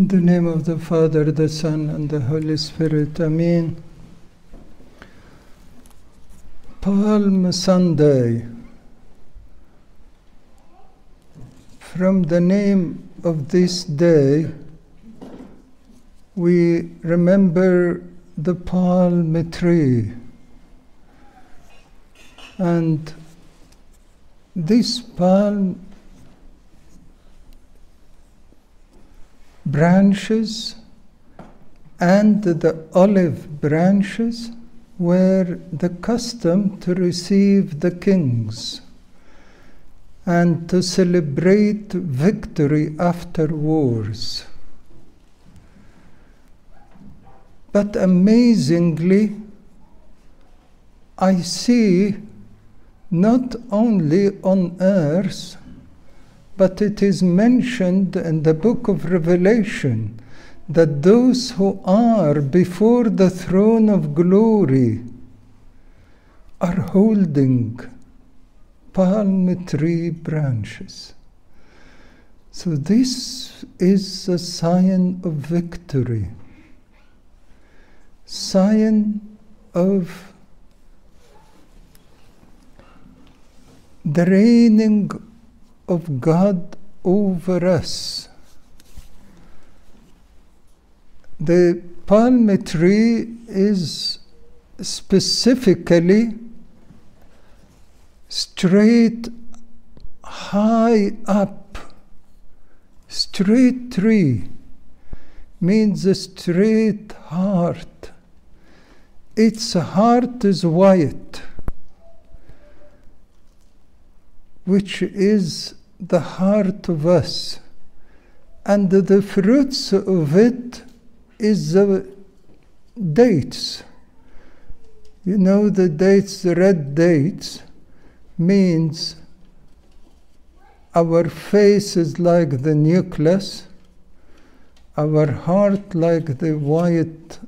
In the name of the Father, the Son, and the Holy Spirit. Amen. Palm Sunday. From the name of this day, we remember the palm tree. And this palm branches and the olive branches were the custom to receive the kings and to celebrate victory after wars. But amazingly, I see not only on earth, but it is mentioned in the book of Revelation that those who are before the throne of glory are holding palm tree branches. So, this is a sign of victory, sign of the reigning of God over us. The palm tree is specifically straight high up. Straight tree means a straight heart. Its heart is white, which is the heart of us. And the fruits of it is the dates. You know, the dates, the red dates, means our face is like the nucleus, our heart like the white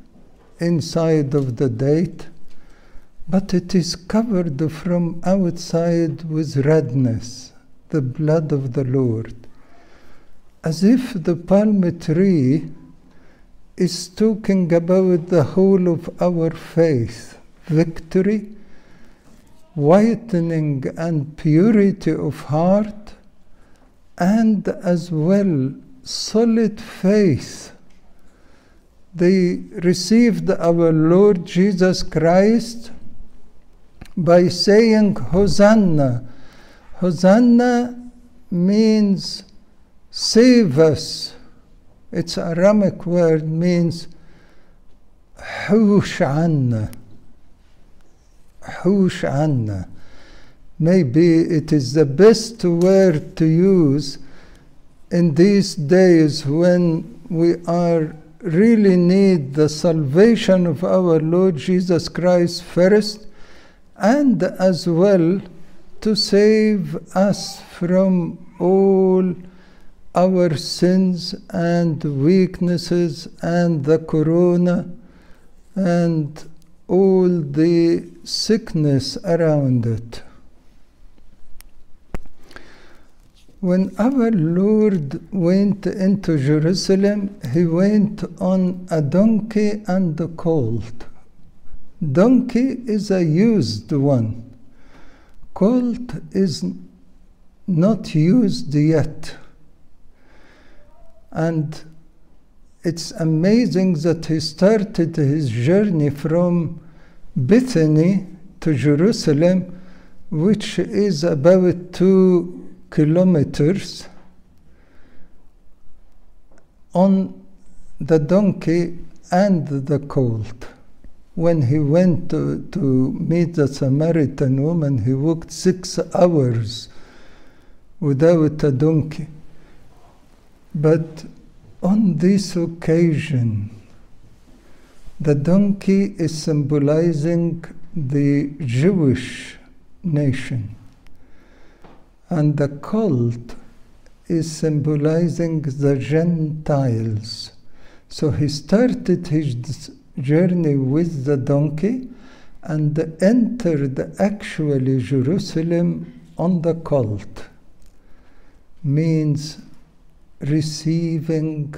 inside of the date, but it is covered from outside with redness, the blood of the Lord. As if the palm tree is talking about the whole of our faith, victory, whitening and purity of heart, and as well solid faith. They received our Lord Jesus Christ by saying Hosanna. Hosanna means save us. Its Aramic word means hush anna. Maybe it is the best word to use in these days when we are really need the salvation of our Lord Jesus Christ first and as well to save us from all our sins and weaknesses and the corona and all the sickness around it. When our Lord went into Jerusalem, he went on a donkey and a colt. Donkey is a used one. Colt is not used yet. And it's amazing that he started his journey from Bethany to Jerusalem, which is about two kilometers, on the donkey and the colt. When he went to, to meet the Samaritan woman, he walked six hours without a donkey. But on this occasion, the donkey is symbolizing the Jewish nation, and the colt is symbolizing the Gentiles. So he started his journey with the donkey and entered actually Jerusalem on the colt. Means receiving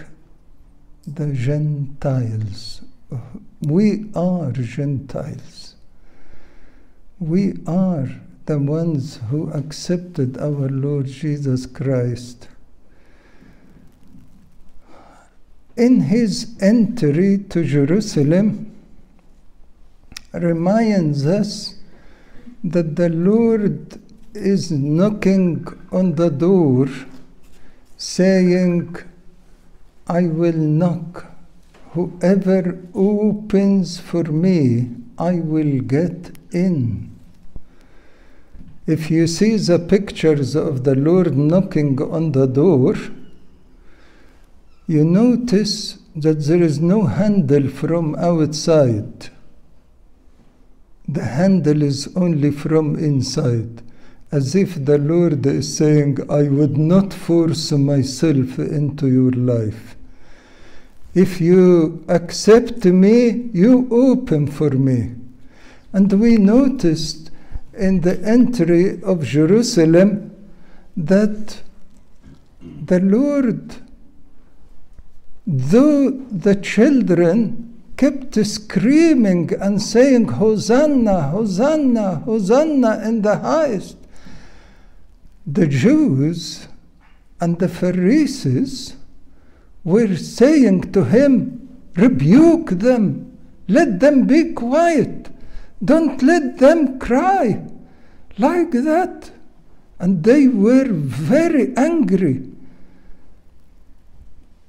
the Gentiles. We are Gentiles. We are the ones who accepted our Lord Jesus Christ. In his entry to Jerusalem, reminds us that the Lord is knocking on the door, saying, I will knock. Whoever opens for me, I will get in. If you see the pictures of the Lord knocking on the door, you notice that there is no handle from outside. The handle is only from inside, as if the Lord is saying, I would not force myself into your life. If you accept me, you open for me. And we noticed in the entry of Jerusalem that the Lord, though the children kept screaming and saying, Hosanna, Hosanna, Hosanna in the highest, the Jews and the Pharisees were saying to him, Rebuke them, let them be quiet, don't let them cry like that. And they were very angry.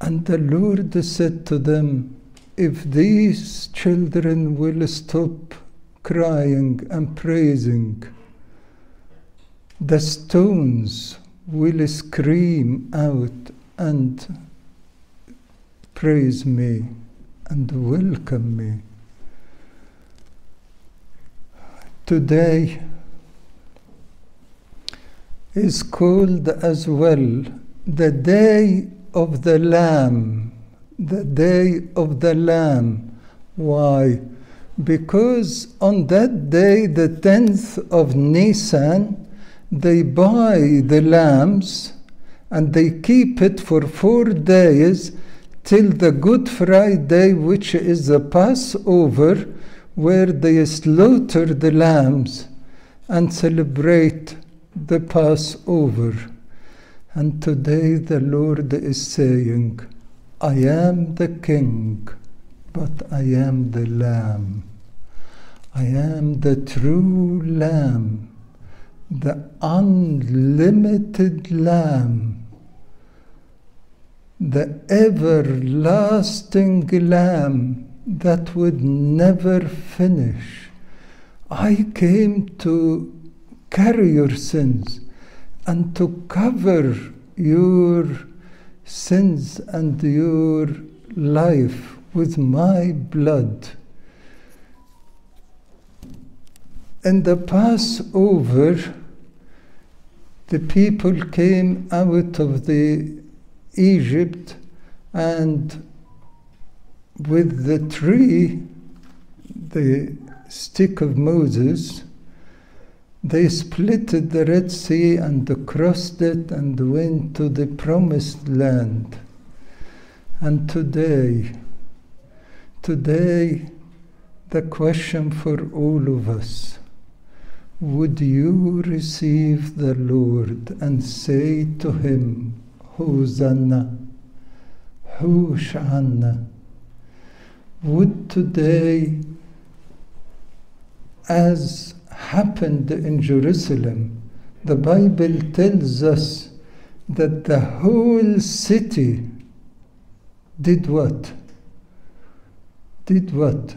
And the Lord said to them, If these children will stop crying and praising, the stones will scream out and praise me and welcome me. Today is called as well the day of the Lamb, the day of the Lamb. Why? Because on that day, the 10th of Nisan, they buy the lambs and they keep it for four days till the Good Friday, which is the Passover, where they slaughter the lambs and celebrate the Passover. And today the Lord is saying, I am the King, but I am the Lamb. I am the true Lamb, the unlimited Lamb the everlasting Lamb that would never finish. I came to carry your sins and to cover your sins and your life with my blood. In the Passover, the people came out of the Egypt and with the tree, the stick of Moses, they split the Red Sea and crossed it and went to the promised land. And today, today, the question for all of us would you receive the Lord and say to him, Hosanna, Hosanna. Would today, as happened in Jerusalem, the Bible tells us that the whole city did what? Did what?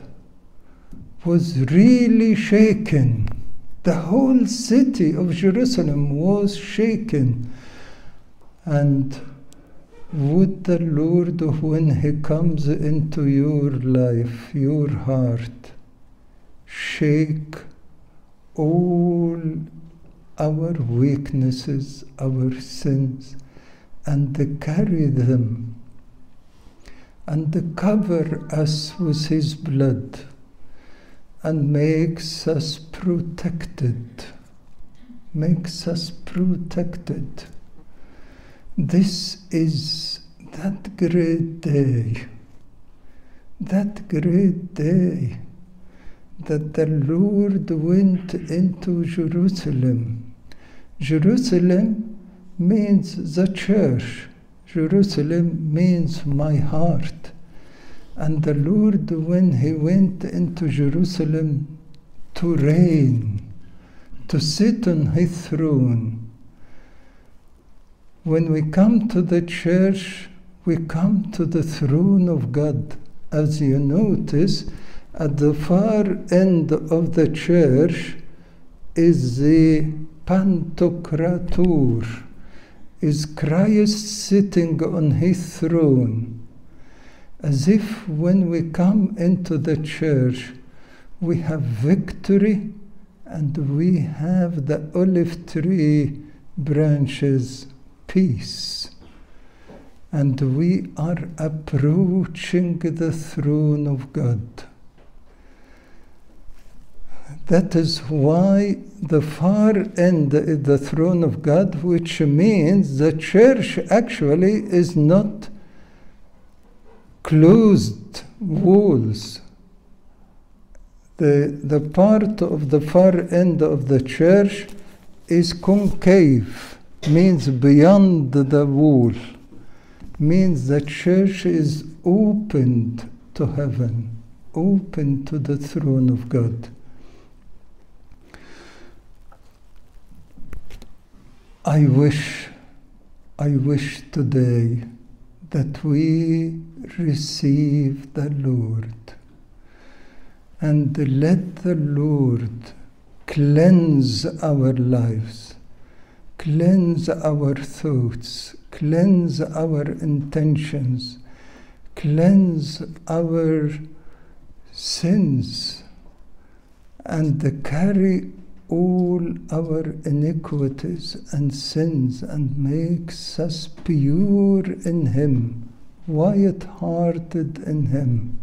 Was really shaken. The whole city of Jerusalem was shaken. And would the Lord, when He comes into your life, your heart, shake all our weaknesses, our sins, and carry them and cover us with His blood and makes us protected, makes us protected. This is that great day that great day that the Lord went into Jerusalem. Jerusalem means the church. Jerusalem means my heart. And the Lord, when He went into Jerusalem to reign, to sit on His throne, when we come to the church, we come to the throne of God. As you notice, at the far end of the church is the Pantocrator, is Christ sitting on his throne, as if when we come into the church, we have victory and we have the olive tree branches peace. And we are approaching the throne of God. That is why the far end is the throne of God, which means the church actually is not closed walls. The, the part of the far end of the church is concave, means beyond the wall, means the church is opened to heaven, open to the throne of God. I wish, I wish today that we receive the Lord and let the Lord cleanse our lives, cleanse our thoughts, cleanse our intentions, cleanse our sins, and carry all our iniquities and sins and makes us pure in Him, white hearted in Him,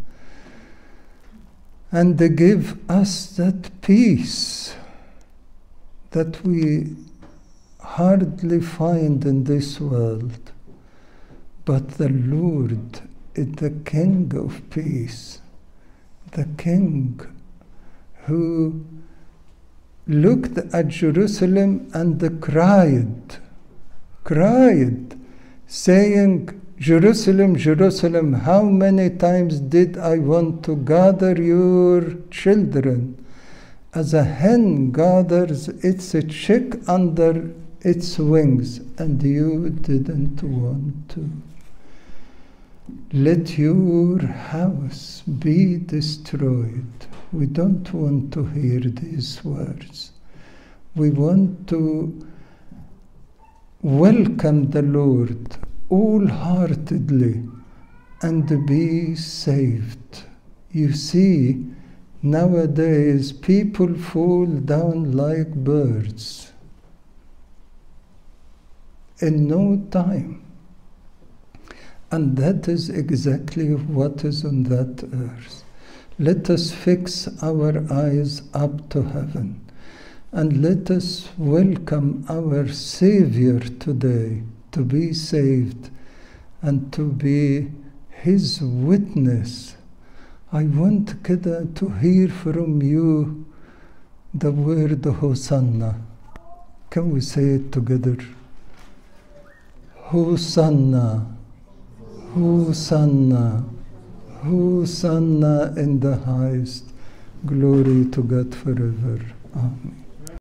and give us that peace that we hardly find in this world. But the Lord is the King of peace, the King who looked at Jerusalem and cried, cried, saying, Jerusalem, Jerusalem, how many times did I want to gather your children as a hen gathers its chick under its wings, and you didn't want to. Let your house be destroyed. We don't want to hear these words. We want to welcome the Lord wholeheartedly and be saved. You see, nowadays people fall down like birds in no time. And that is exactly what is on that earth. Let us fix our eyes up to heaven and let us welcome our Savior today to be saved and to be His witness. I want Keda to hear from you the word Hosanna. Can we say it together? Hosanna, Hosanna. Hosanna in the highest. Glory to God forever. Amen.